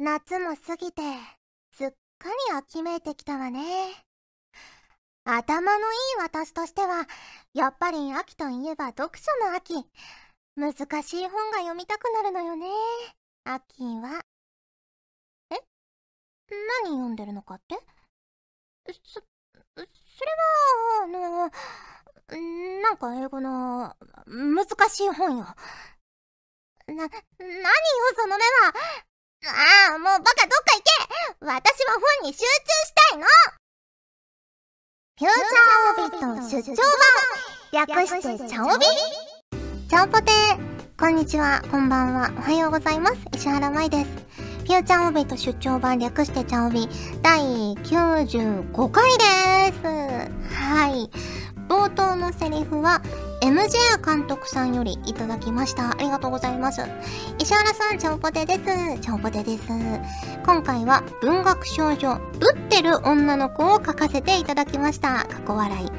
夏も過ぎてすっかり秋めいてきたわね。頭のいい私としてはやっぱり秋といえば読書の秋。難しい本が読みたくなるのよね秋は。え？何読んでるのかって？そそれはあのなんか英語の難しい本よ。な何よその目は。ああ、もうバカどっか行け私は本に集中したいのフューチャーオビット出張版略してチャオビチャオポテーこんにちは、こんばんは、おはようございます。石原舞です。フューチャーオビット出張版略してチャオビ第95回です。はい。冒頭のセリフは MJ 監督さんよりいただきました。ありがとうございます。石原さん、ちゃんぽてです。ちゃんぽてです。今回は文学少女、打ってる女の子を書かせていただきました。過去笑い。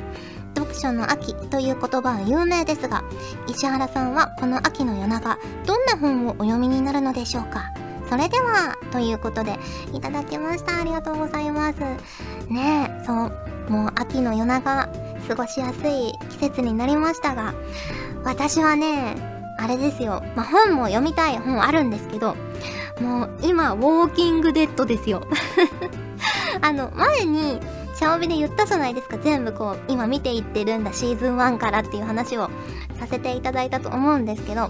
読書の秋という言葉は有名ですが、石原さんはこの秋の夜長、どんな本をお読みになるのでしょうかそれでは、ということで、いただきました。ありがとうございます。ねえ、そう、もう秋の夜長、過ごしやすい季節になりましたが、私はね、あれですよ。まあ、本も読みたい本あるんですけど、もう今、ウォーキングデッドですよ。あの、前に、シャオビで言ったじゃないですか。全部こう、今見ていってるんだ、シーズン1からっていう話をさせていただいたと思うんですけど、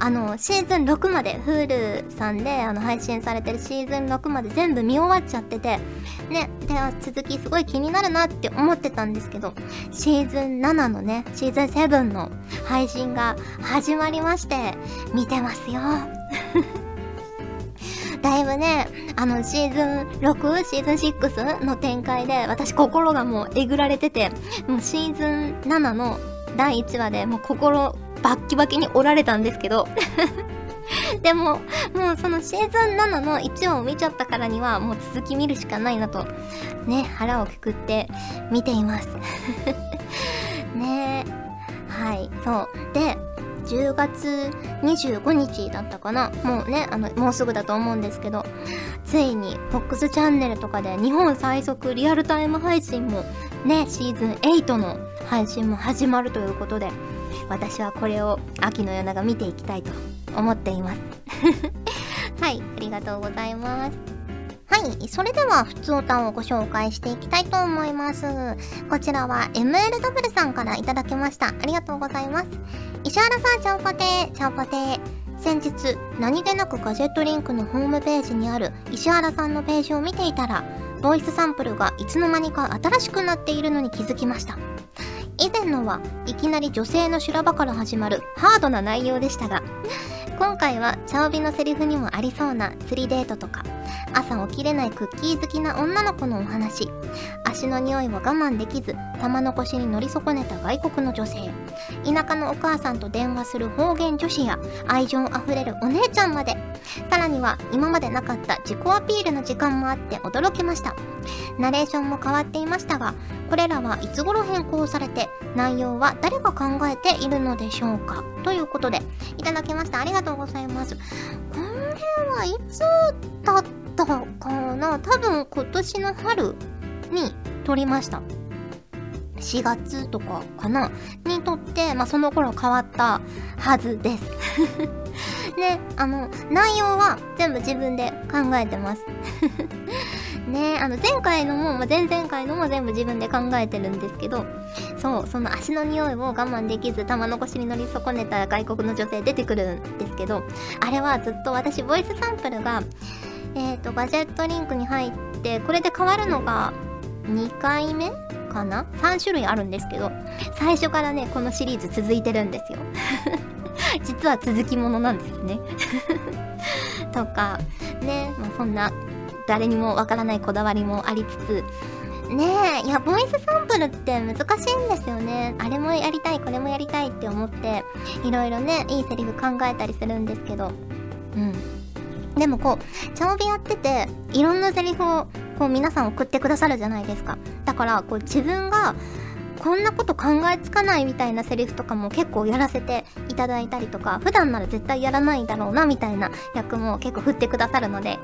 あの、シーズン6まで、Hulu さんであの配信されてるシーズン6まで全部見終わっちゃってて、ね、で、続きすごい気になるなって思ってたんですけど、シーズン7のね、シーズン7の配信が始まりまして、見てますよ。だいぶね、あの、シーズン6、シーズン6の展開で、私心がもうえぐられてて、もうシーズン7の第1話でもう心バッキバキに折られたんですけど。でも、もうそのシーズン7の1話を見ちゃったからには、もう続き見るしかないなと、ね、腹をくくって見ています。ねえはい、そう。で、10月25日だったかな。もうね、あの、もうすぐだと思うんですけど、ついに FOX チャンネルとかで日本最速リアルタイム配信もね、シーズン8の配信も始まるということで、私はこれを秋の夜長見ていきたいと思っています。はいありがとうございます。はいそれでは普通歌をご紹介していきたいと思います。こちらは MLW さんからいただきました。ありがとうございます。石原さんちゃんぽてー。ちゃんぽてー。先日何気なくガジェットリンクのホームページにある石原さんのページを見ていたらボイスサンプルがいつの間にか新しくなっているのに気づきました。以前のはいきなり女性の修羅場から始まるハードな内容でしたが今回はチャオビのセリフにもありそうな釣りデートとか。朝起きれないクッキー好きな女の子のお話。足の匂いを我慢できず玉の腰に乗り損ねた外国の女性。田舎のお母さんと電話する方言女子や愛情あふれるお姉ちゃんまで。さらには今までなかった自己アピールの時間もあって驚きました。ナレーションも変わっていましたがこれらはいつ頃変更されて内容は誰が考えているのでしょうか？ということでいただきました。ありがとうございます。これはいつだったかな。多分今年の春に撮りました。4月とかかな。にとって、まあ、その頃変わったはずです。ね、あの、内容は全部自分で考えてます。ねあの前回のも、まあ、前々回のも全部自分で考えてるんですけどそうその足の匂いを我慢できず玉の腰に乗り損ねた外国の女性出てくるんですけどあれはずっと私ボイスサンプルがえっ、ー、とガジェットリンクに入ってこれで変わるのが2回目かな？3種類あるんですけど最初からねこのシリーズ続いてるんですよ。実は続きものなんですね。とかね、まあ、そんな誰にもわからないこだわりもありつつねえいやボイスサンプルって難しいんですよね。あれもやりたいこれもやりたいって思っていろいろねいいセリフ考えたりするんですけどうん。でもこうチャオビやってていろんなセリフをこう皆さん送ってくださるじゃないですか。だからこう自分がこんなこと考えつかないみたいなセリフとかも結構やらせていただいたりとか普段なら絶対やらないだろうなみたいな役も結構振ってくださるので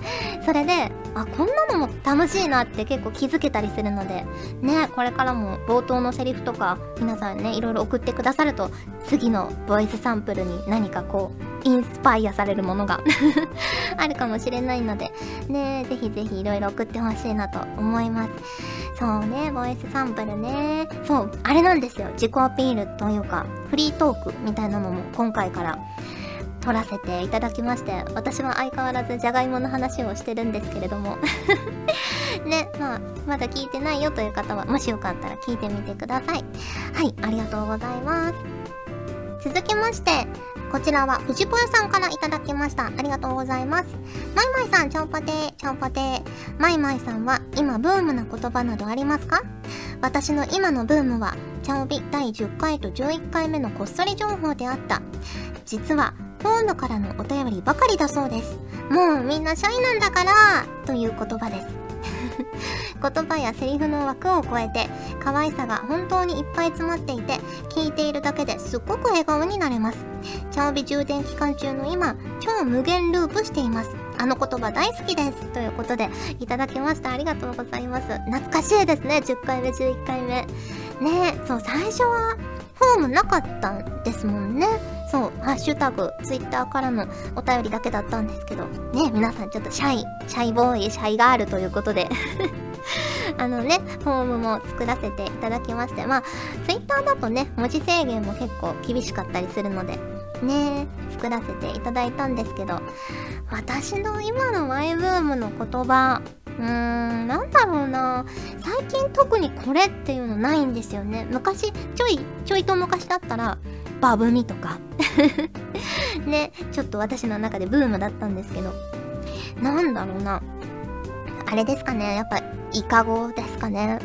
それであこんなのも楽しいなって結構気づけたりするのでねこれからも冒頭のセリフとか皆さんねいろいろ送ってくださると次のボイスサンプルに何かこうインスパイアされるものが あるかもしれないのでねぜひぜひいろいろ送ってほしいなと思います。そうねボイスサンプルね。そうあれなんですよ。自己アピールというかフリートークみたいなのも今回から撮らせていただきまして私は相変わらずじゃがいもの話をしてるんですけれども。ねまあまだ聞いてないよという方はもしよかったら聞いてみてください。はいありがとうございます。続きましてこちらは藤ぽよさんからいただきました。ありがとうございます。マイマイさん、ちゃんぽてー、ちゃんぽてー。マイマイさんは今ブームな言葉などありますか？私の今のブームは、チャオビ第10回と11回目のこっそり情報であった。実は、フォームからのお便りばかりだそうです。もうみんなシャイなんだからという言葉です。言葉やセリフの枠を超えて可愛さが本当にいっぱい詰まっていて聞いているだけですっごく笑顔になれます。チャオビ充電期間中の今超無限ループしています。あの言葉大好きです。ということでいただきました。ありがとうございます。懐かしいですね。10回目11回目。ねそう最初はフォームなかったんですもんね。そう、ハッシュタグ、ツイッターからのお便りだけだったんですけど、ね、皆さんちょっとシャイ、シャイボーイ、シャイガールということで。あのね、フォームも作らせていただきまして、まあ、ツイッターだとね、文字制限も結構厳しかったりするので、ね、作らせていただいたんですけど、私の今のマイブームの言葉、うーん、なんだろうな。最近特にこれっていうのないんですよね。昔、ちょい、ちょいと昔だったら、バブミとか ね、ちょっと私の中でブームだったんですけど、なんだろうな。あれですかね、やっぱ、イカ語ですかね。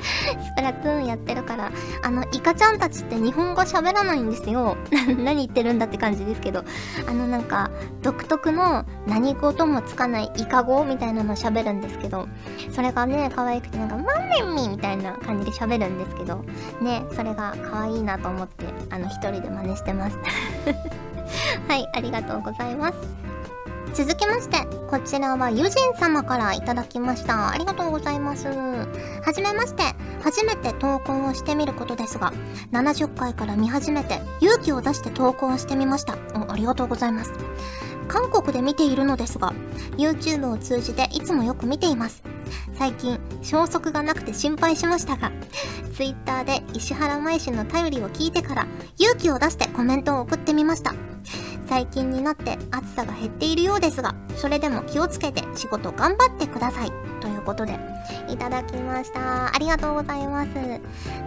スプラトゥーンやってるから、あの、イカちゃんたちって日本語喋らないんですよ。何言ってるんだって感じですけど、あのなんか、独特の何語ともつかないイカ語みたいなの喋るんですけど、それがね、可愛くてなんか、マンネミみたいな感じで喋るんですけど、ね、それが可愛いなと思って、あの、一人で真似してます。はい、ありがとうございます。続きまして、こちらはユジン様からいただきました。ありがとうございます。はじめまして、初めて投稿をしてみることですが、70回から見始めて勇気を出して投稿をしてみました。ありがとうございます。韓国で見ているのですが、YouTube を通じていつもよく見ています。最近、消息がなくて心配しましたが、Twitter で石原舞氏の頼りを聞いてから勇気を出してコメントを送ってみました。最近になって暑さが減っているようですが、それでも気をつけて仕事頑張ってください。ということで、いただきました。ありがとうございます。ね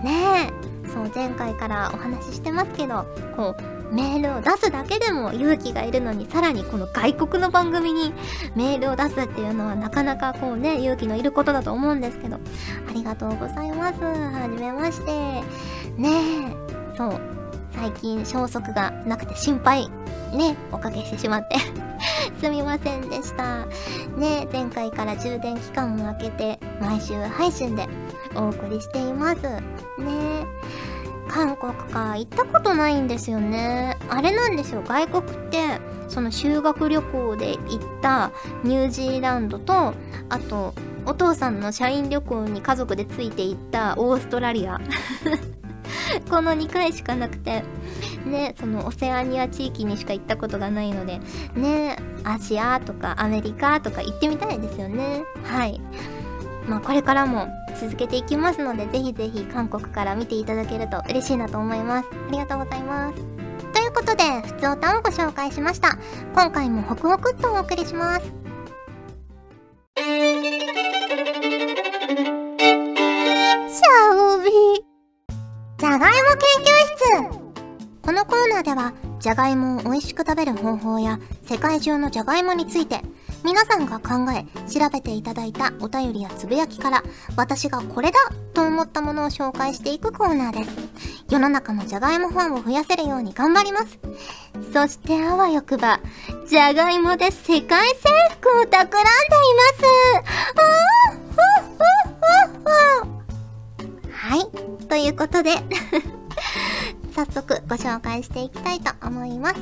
え、そう、前回からお話ししてますけど、こう、メールを出すだけでも勇気がいるのに、さらにこの外国の番組に メールを出すっていうのはなかなかこうね、勇気のいることだと思うんですけど、ありがとうございます。はじめまして。ねえ、そう、最近消息がなくて心配ね、おかけしてしまって すみませんでした。ね、前回から充電期間を空けて毎週配信でお送りしています。ね。韓国か行ったことないんですよね。あれなんですよ、外国って、その修学旅行で行ったニュージーランドと、あと、お父さんの社員旅行に家族でついて行ったオーストラリア この2回しかなくて、ね、そのオセアニア地域にしか行ったことがないので、ね、アジアとかアメリカとか行ってみたいですよね。はい。まあこれからも続けていきますので、ぜひぜひ韓国から見ていただけると嬉しいなと思います。ありがとうございます。ということで、ふつおたをご紹介しました。今回もホクホクっとお送りします。このコーナーでは、じゃがいもを美味しく食べる方法や、世界中のじゃがいもについて、皆さんが考え、調べていただいたお便りやつぶやきから、私がこれだと思ったものを紹介していくコーナーです。世の中のじゃがいもファンを増やせるように頑張ります。そしてあわよくば、じゃがいもで世界征服を企んでいます。あーふっふっふっふはい。ということで早速ご紹介していきたいと思います。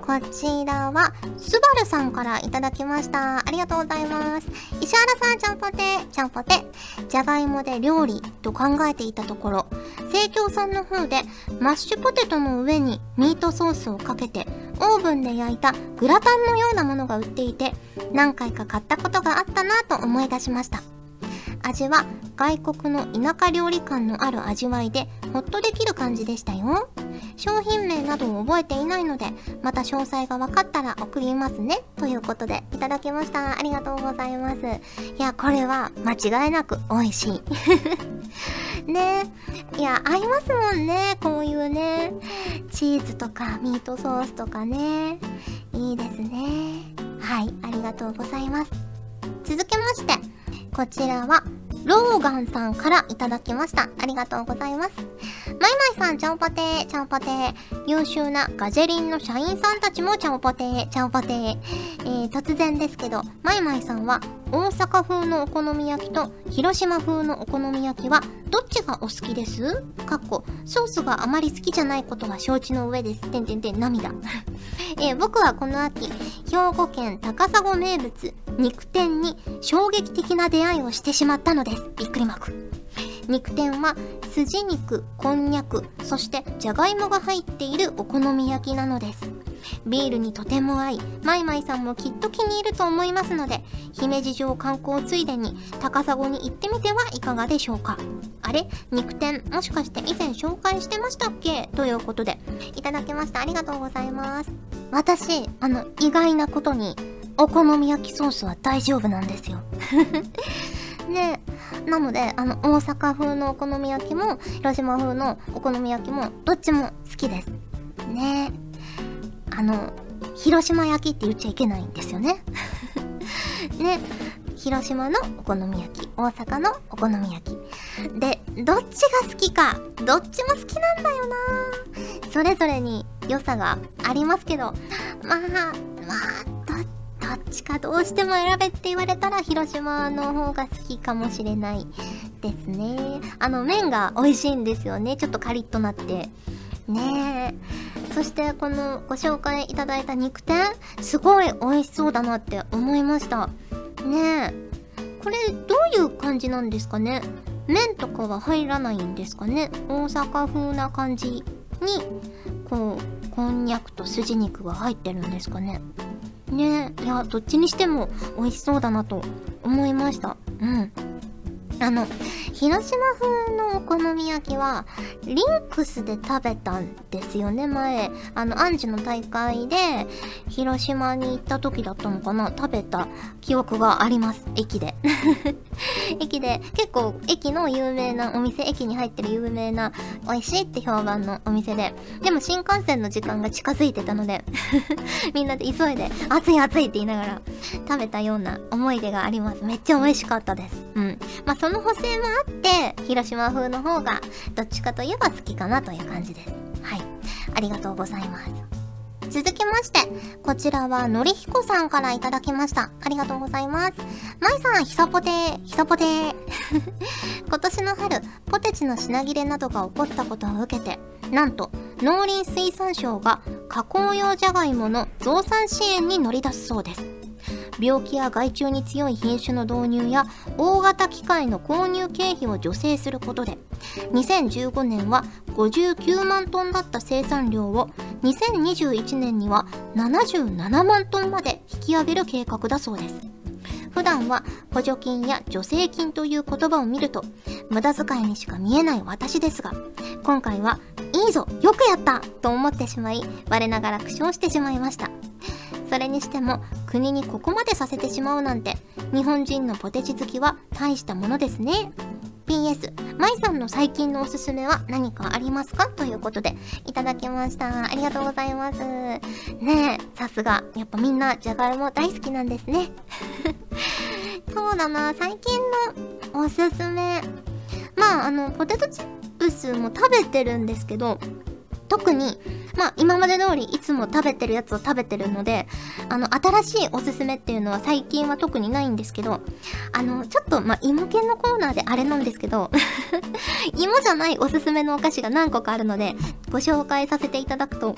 こちらは、スバルさんからいただきました。ありがとうございます。石原さん、ちゃんぽて、ちゃんぽて。じゃがいもで料理と考えていたところ、生協さんの方で、マッシュポテトの上にミートソースをかけて、オーブンで焼いたグラタンのようなものが売っていて、何回か買ったことがあったなと思い出しました。味は外国の田舎料理感のある味わいでほっとできる感じでしたよ。商品名などを覚えていないので、また詳細が分かったら送りますね。ということで、いただきました。ありがとうございます。いや、これは間違いなく美味しい。ねいや、合いますもんね。こういうね。チーズとかミートソースとかね。いいですね。はい、ありがとうございます。続きまして、こちらは、ローガンさんからいただきました。ありがとうございます。マイマイさん、ちゃんぽてー、ちゃんぽてー。優秀なガジェリンの社員さんたちもちゃんぽてー、ちゃんぽてー。えー、突然ですけど、マイマイさんは、大阪風のお好み焼きと広島風のお好み焼きは、どっちがお好きです？かっこ、ソースがあまり好きじゃないことは承知の上です。てんてんてん、涙。えー、僕はこの秋、兵庫県高砂名物、肉店に衝撃的な出会いをしてしまったのです。びっくりマーク。肉店は筋肉、こんにゃく、そしてじゃがいもが入っているお好み焼きなのです。ビールにとても合い、マイマイさんもきっと気に入ると思いますので、姫路城観光ついでに高砂に行ってみてはいかがでしょうか。あれ？肉店、もしかして以前紹介してましたっけ？ということで、いただきました。ありがとうございます。私、あの、意外なことに、お好み焼きソースは大丈夫なんですよ。ねなので、あの、大阪風のお好み焼きも、広島風のお好み焼きも、どっちも好きです。ねあの、広島焼きって言っちゃいけないんですよね。ね広島のお好み焼き、大阪のお好み焼き。で、どっちが好きか、どっちも好きなんだよなそれぞれに良さがありますけど、まあ、まあ、どっちかどうしても選べって言われたら広島の方が好きかもしれないですね。あの麺が美味しいんですよね。ちょっとカリッとなって。ねえ。そしてこのご紹介いただいた肉天、すごい美味しそうだなって思いました。ねえ。これどういう感じなんですかね？麺とかは入らないんですかね？大阪風な感じに、こう、こんにゃくと筋肉が入ってるんですかね？ねいや、どっちにしても美味しそうだなと思いました。うん。あの、広島風のお好み焼きは、リンクスで食べたんですよね、前。あの、アンジュの大会で、広島に行った時だったのかな食べた記憶があります、駅で。駅で、結構、駅の有名なお店、駅に入ってる有名な、美味しいって評判のお店で。でも新幹線の時間が近づいてたので みんなで急いで、熱い熱いって言いながら食べたような思い出があります。めっちゃ美味しかったです。うん。まあ、その補正もあって、広島風の方が、どっちかといえば好きかなという感じです。はい。ありがとうございます。続きまして、こちらはのりひこさんからいただきました。ありがとうございます。まいさん、ひさぽてー、ひさぽてー。今年の春、ポテチの品切れなどが起こったことを受けて、なんと、農林水産省が加工用じゃがいもの増産支援に乗り出すそうです。病気や害虫に強い品種の導入や大型機械の購入経費を助成することで2015年は59万トンだった生産量を2021年には77万トンまで引き上げる計画だそうです。普段は補助金や助成金という言葉を見ると無駄遣いにしか見えない私ですが今回はいいぞよくやったと思ってしまい我ながら苦笑してしまいました。それにしても国にここまでさせてしまうなんて日本人のポテチ好きは大したものですね PS、まいさんの最近のおすすめは何かありますか？ということで、いただきました。ありがとうございます。ねえ、さすが。やっぱみんなじゃがいも大好きなんですね。そうだな、最近のおすすめ。まあ、あの、ポテトチップスも食べてるんですけど、特に、まあ今まで通りいつも食べてるやつを食べてるので、あの、新しいおすすめっていうのは最近は特にないんですけど、あの、ちょっと、まあ芋系のコーナーであれなんですけど、芋じゃないおすすめのお菓子が何個かあるので、ご紹介させていただくと、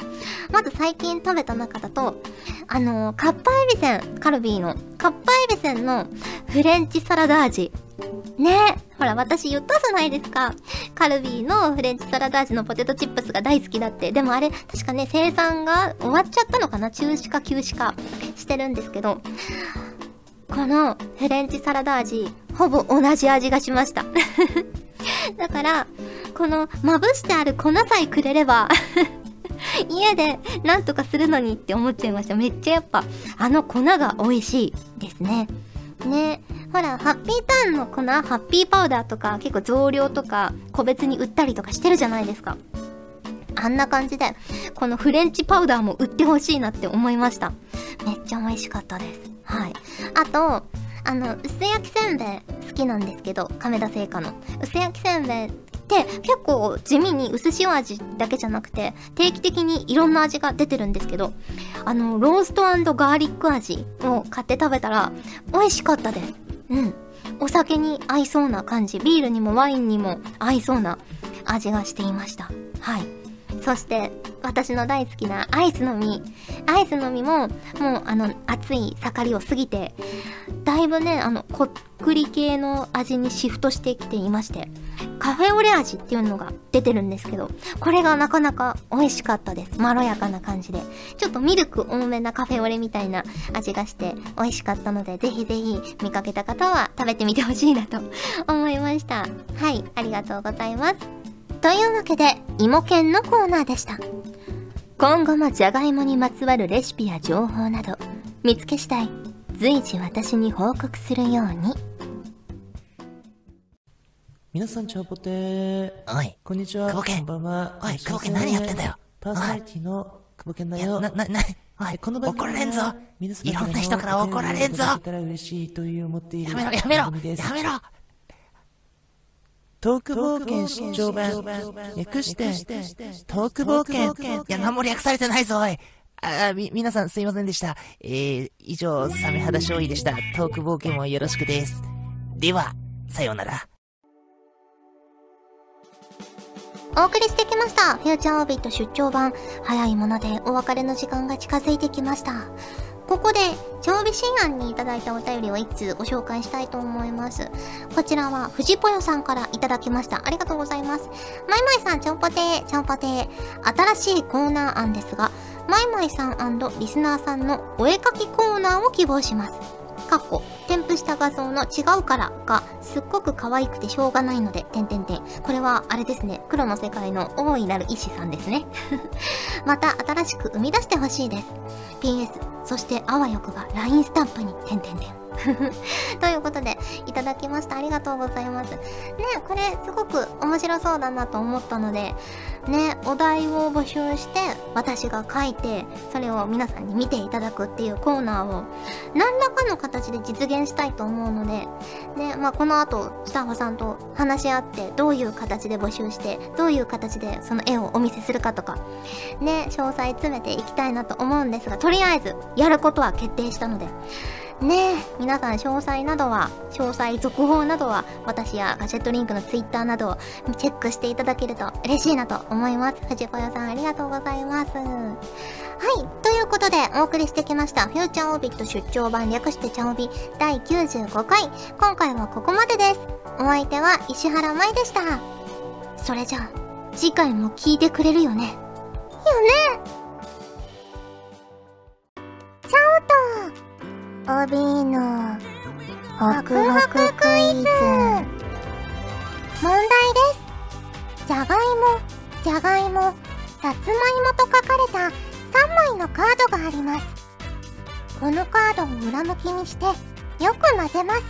まず最近食べた中だと、あの、カッパエビせん、カルビーの、カッパエビせんのフレンチサラダ味。ねほら、私言ったじゃないですか。カルビーのフレンチサラダ味のポテトチップスが大好きだって。でもあれ、確かね、生産が終わっちゃったのかな中止か休止かしてるんですけど、このフレンチサラダ味、ほぼ同じ味がしました。だから、このまぶしてある粉さえくれれば 家でなんとかするのにって思っちゃいました。めっちゃやっぱ、あの粉が美味しいですね。ね。ほら、ハッピーターンの粉、ハッピーパウダーとか結構増量とか個別に売ったりとかしてるじゃないですか。あんな感じで、このフレンチパウダーも売ってほしいなって思いました。めっちゃ美味しかったです。はい。あと、あの、薄焼きせんべい好きなんですけど、亀田製菓の。薄焼きせんべいって結構地味に薄塩味だけじゃなくて定期的にいろんな味が出てるんですけどあのローストガーリック味を買って食べたら美味しかったです。うん。お酒に合いそうな感じビールにもワインにも合いそうな味がしていました。はい。そして私の大好きなアイスの実。アイスの実ももうあの熱い盛りを過ぎてだいぶねあのこっくり系の味にシフトしてきていましてカフェオレ味っていうのが出てるんですけどこれがなかなか美味しかったです。まろやかな感じで。ちょっとミルク多めなカフェオレみたいな味がして美味しかったのでぜひぜひ見かけた方は食べてみてほしいなと思いました。はいありがとうございます。というわけで芋犬のコーナーでした今後もじゃがいもにまつわるレシピや情報など見つけ次第随時私に報告するように。皆さん、チャオポテー。おい。こんにちは。久保健。こんばんは。おい、久保健何やってんだよ。パーソナリティの久保健だよ。な、な、な、おい、この怒られんぞ。いろんな人から怒られんぞ。やめろ、やめろ、やめろ。トーク冒険出張版。略して、トーク冒険。いや、何も略されてないぞ、おい。あ、み、皆さんすいませんでした。えー、以上、サメ肌勝利でした。トーク冒険もよろしくです。では、さようなら。お送りしてきました。フューチャーオービット出張版。早いものでお別れの時間が近づいてきました。ここで、調備新案にいただいたお便りを一通ご紹介したいと思います。こちらは、藤ぽよさんからいただきました。ありがとうございます。マイマイさん、ちょんぽてー、ちょんぽてー。新しいコーナー案ですが、マイマイさんリスナーさんのお絵描きコーナーを希望します。かっこ、添付した画像の違うからがすっごく可愛くてしょうがないので、てんてんてん。これはあれですね、黒の世界の大いなる医師さんですね。また新しく生み出してほしいです。PS、そしてあわよくば LINE スタンプに、点々点。ということで、いただきました。ありがとうございます。ね、これすごく面白そうだなと思ったので、ね、お題を募集して、私が書いて、それを皆さんに見ていただくっていうコーナーを、何らかの形で実現したいと思うので、ね、まあ、この後、スタッフさんと話し合って、どういう形で募集して、どういう形でその絵をお見せするかとか、ね、詳細詰めていきたいなと思うんですが、とりあえず、やることは決定したので、ねえ、皆さん詳細などは、詳細続報などは、私やガジェットリンクのツイッターなどをチェックしていただけると嬉しいなと思います。藤子よさんありがとうございます。はい。ということで、お送りしてきました、フューチャーオービット出張版略してチャオビ第95回。今回はここまでです。お相手は石原舞でした。それじゃあ、次回も聞いてくれるよね。よねチャオとオビーのホクホククイズ。問題です。じゃがいもじゃがいもさつまいもと書かれた3枚のカードがあります。このカードを裏向きにしてよく混ぜます。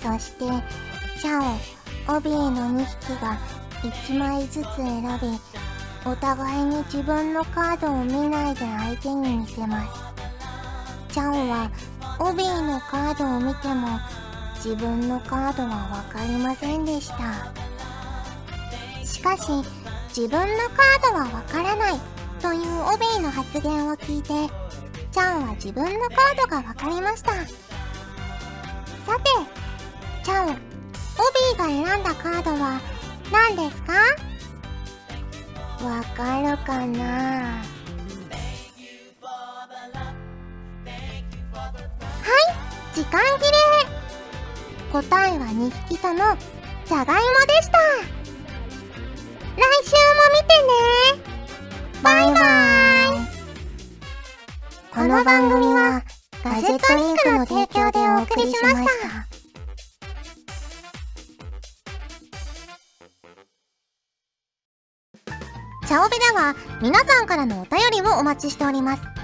そしてチャオオビーの2匹が1枚ずつ選びお互いに自分のカードを見ないで相手に見せます。ちゃんはオビーのカードを見ても自分のカードは分かりませんでした。しかし自分のカードはわからないというオビーの発言を聞いてちゃんは自分のカードがわかりました。さてちゃんオビーが選んだカードは何ですか？わかるかな？時間切れ。答えは2匹ともじゃがいもでした。来週も見てね。バイバイ。この番組はガジェットリンクの提供でお送りしました。チャオベでは皆さんからのお便りをお待ちしております。